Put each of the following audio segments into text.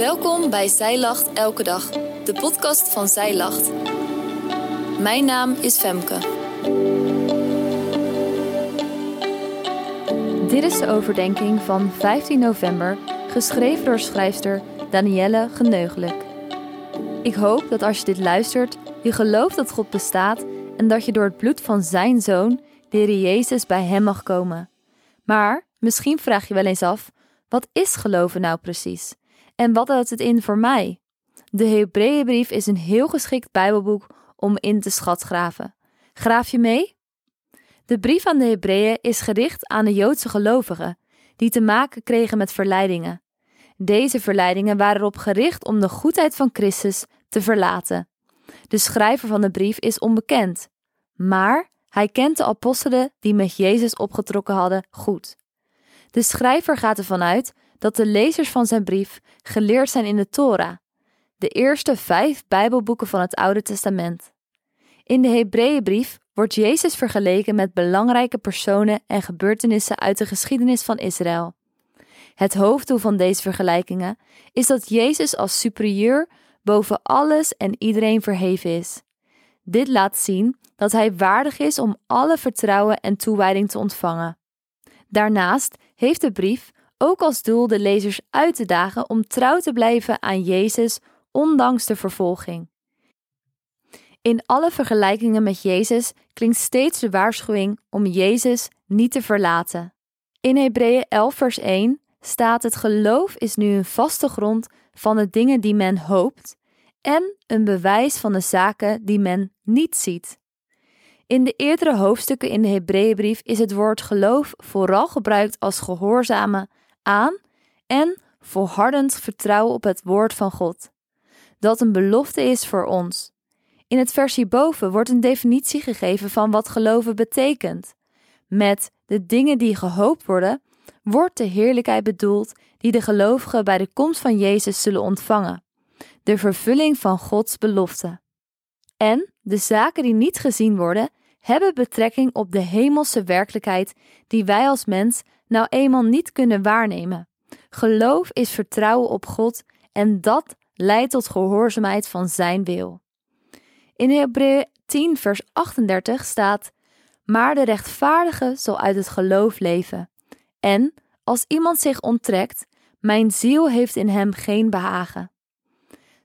Welkom bij Zij Lacht Elke Dag, de podcast van Zij Lacht. Mijn naam is Femke. Dit is de overdenking van 15 november, geschreven door schrijfster Danielle Geneugelijk. Ik hoop dat als je dit luistert, je gelooft dat God bestaat en dat je door het bloed van zijn zoon, de Heer Jezus, bij hem mag komen. Maar misschien vraag je wel eens af: wat is geloven nou precies? En wat houdt het in voor mij? De Hebreeënbrief is een heel geschikt Bijbelboek om in te schatgraven. Graaf je mee? De brief aan de Hebreeën is gericht aan de Joodse gelovigen, die te maken kregen met verleidingen. Deze verleidingen waren erop gericht om de goedheid van Christus te verlaten. De schrijver van de brief is onbekend, maar hij kent de apostelen die met Jezus opgetrokken hadden goed. De schrijver gaat ervan uit dat de lezers van zijn brief geleerd zijn in de Torah, de eerste vijf Bijbelboeken van het Oude Testament. In de Hebreeënbrief wordt Jezus vergeleken met belangrijke personen en gebeurtenissen uit de geschiedenis van Israël. Het hoofddoel van deze vergelijkingen is dat Jezus als superieur boven alles en iedereen verheven is. Dit laat zien dat hij waardig is om alle vertrouwen en toewijding te ontvangen. Daarnaast heeft de brief ook als doel de lezers uit te dagen om trouw te blijven aan Jezus ondanks de vervolging. In alle vergelijkingen met Jezus klinkt steeds de waarschuwing om Jezus niet te verlaten. In Hebreeën 11 vers 1 staat het geloof is nu een vaste grond van de dingen die men hoopt en een bewijs van de zaken die men niet ziet. In de eerdere hoofdstukken in de Hebreeënbrief is het woord geloof vooral gebruikt als gehoorzamen aan en volhardend vertrouwen op het woord van God, dat een belofte is voor ons. In het vers hierboven wordt een definitie gegeven van wat geloven betekent. Met de dingen die gehoopt worden, wordt de heerlijkheid bedoeld die de gelovigen bij de komst van Jezus zullen ontvangen, de vervulling van Gods belofte. En de zaken die niet gezien worden, hebben betrekking op de hemelse werkelijkheid die wij als mens nou eenmaal niet kunnen waarnemen. Geloof is vertrouwen op God en dat leidt tot gehoorzaamheid van Zijn wil. In Hebreeën 10, vers 38 staat: Maar de rechtvaardige zal uit het geloof leven. En als iemand zich onttrekt, mijn ziel heeft in hem geen behagen.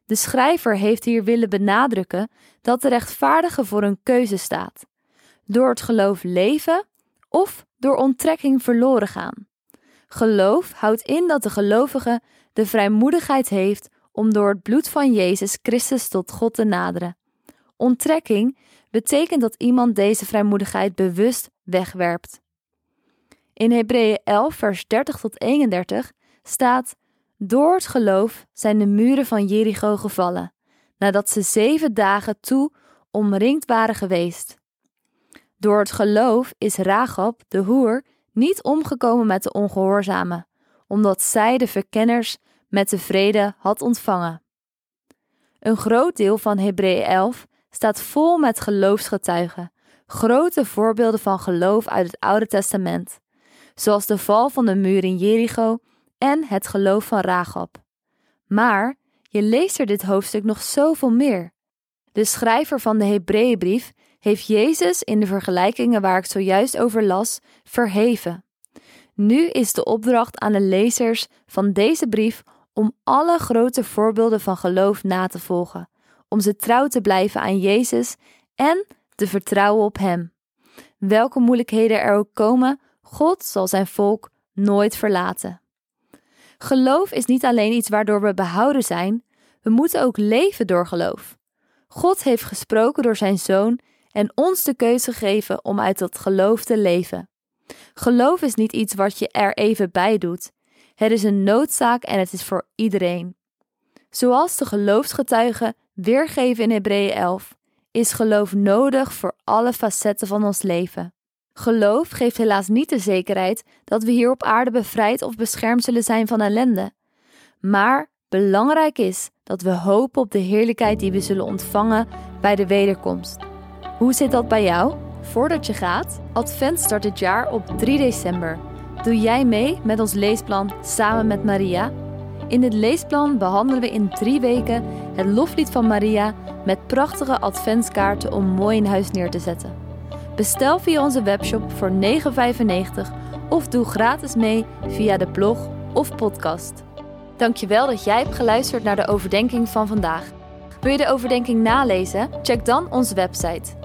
De schrijver heeft hier willen benadrukken dat de rechtvaardige voor een keuze staat: door het geloof leven of door onttrekking verloren gaan. Geloof houdt in dat de gelovige de vrijmoedigheid heeft om door het bloed van Jezus Christus tot God te naderen. Onttrekking betekent dat iemand deze vrijmoedigheid bewust wegwerpt. In Hebreeën 11, vers 30 tot 31 staat: Door het geloof zijn de muren van Jericho gevallen, nadat ze zeven dagen toe omringd waren geweest. Door het geloof is Ragab, de hoer, niet omgekomen met de ongehoorzamen, omdat zij de verkenners met tevreden had ontvangen. Een groot deel van Hebreeën 11 staat vol met geloofsgetuigen, grote voorbeelden van geloof uit het Oude Testament, zoals de val van de muur in Jericho en het geloof van Ragab. Maar je leest er dit hoofdstuk nog zoveel meer. De schrijver van de Hebreeënbrief heeft Jezus in de vergelijkingen waar ik zojuist over las verheven. Nu is de opdracht aan de lezers van deze brief om alle grote voorbeelden van geloof na te volgen, om ze trouw te blijven aan Jezus en te vertrouwen op Hem. Welke moeilijkheden er ook komen, God zal zijn volk nooit verlaten. Geloof is niet alleen iets waardoor we behouden zijn, we moeten ook leven door geloof. God heeft gesproken door zijn zoon en ons de keuze geven om uit dat geloof te leven. Geloof is niet iets wat je er even bij doet. Het is een noodzaak en het is voor iedereen. Zoals de geloofsgetuigen weergeven in Hebreeën 11, is geloof nodig voor alle facetten van ons leven. Geloof geeft helaas niet de zekerheid dat we hier op aarde bevrijd of beschermd zullen zijn van ellende. Maar belangrijk is dat we hopen op de heerlijkheid die we zullen ontvangen bij de wederkomst. Hoe zit dat bij jou? Voordat je gaat, Advent start dit jaar op 3 december. Doe jij mee met ons leesplan samen met Maria? In dit leesplan behandelen we in drie weken het loflied van Maria met prachtige adventskaarten om mooi in huis neer te zetten. Bestel via onze webshop voor 9,95 of doe gratis mee via de blog of podcast. Dankjewel dat jij hebt geluisterd naar de overdenking van vandaag. Wil je de overdenking nalezen? Check dan onze website.